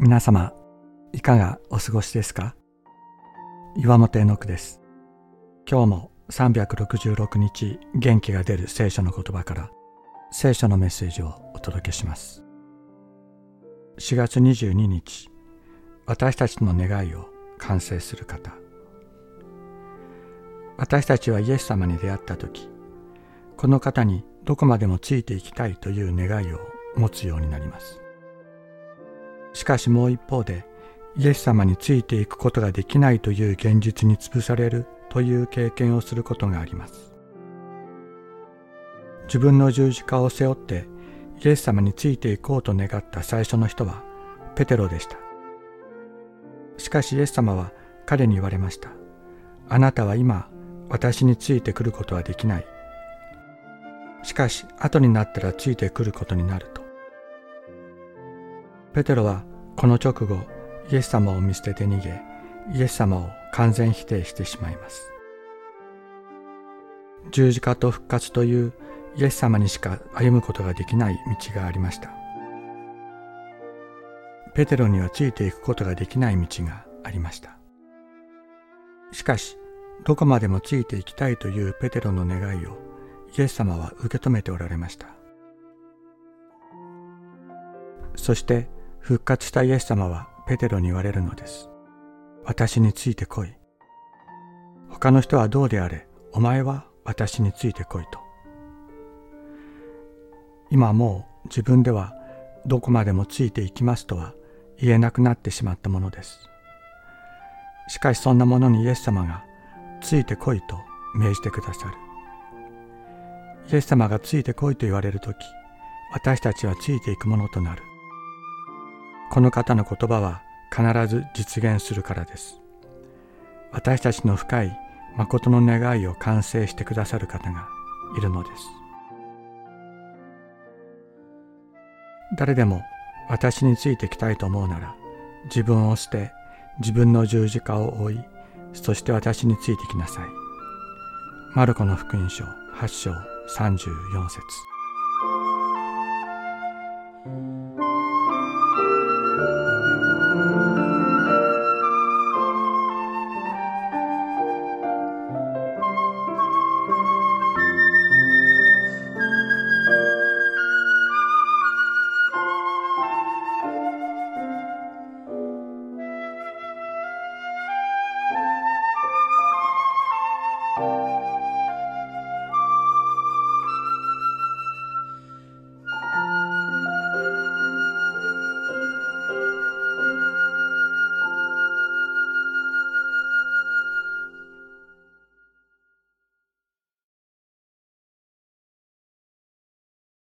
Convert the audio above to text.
皆様、いかがお過ごしですか？岩本絵の句です。今日も366日元気が出る聖書の言葉から聖書のメッセージをお届けします。4月22日、私たちの願いを完成する方。私たちはイエス様に出会った時、この方にどこまでもついていきたいという願いを持つようになります。しかしもう一方でイエス様についていくことができないという現実に潰されるという経験をすることがあります。自分の十字架を背負ってイエス様についていこうと願った最初の人はペテロでした。しかしイエス様は彼に言われました。あなたは今私についてくることはできない。しかし後になったらついてくることになると。ペテロはこの直後イエス様を見捨てて逃げイエス様を完全否定してしまいます。十字架と復活というイエス様にしか歩むことができない道がありました。ペテロにはついていくことができない道がありました。しかしどこまでもついていきたいというペテロの願いをイエス様は受け止めておられました。そして復活したイエス様はペテロに言われるのです。私についてこい。他の人はどうであれ、お前は私についてこいと。今もう自分ではどこまでもついていきますとは言えなくなってしまったものです。しかしそんなものにイエス様がついてこいと命じてくださる。イエス様がついてこいと言われるとき、私たちはついていくものとなる。この方の言葉は必ず実現するからです。私たちの深い誠の願いを完成してくださる方がいるのです。誰でも私についてきたいと思うなら自分を捨て自分の十字架を追いそして私についてきなさい。マルコの福音書8章34節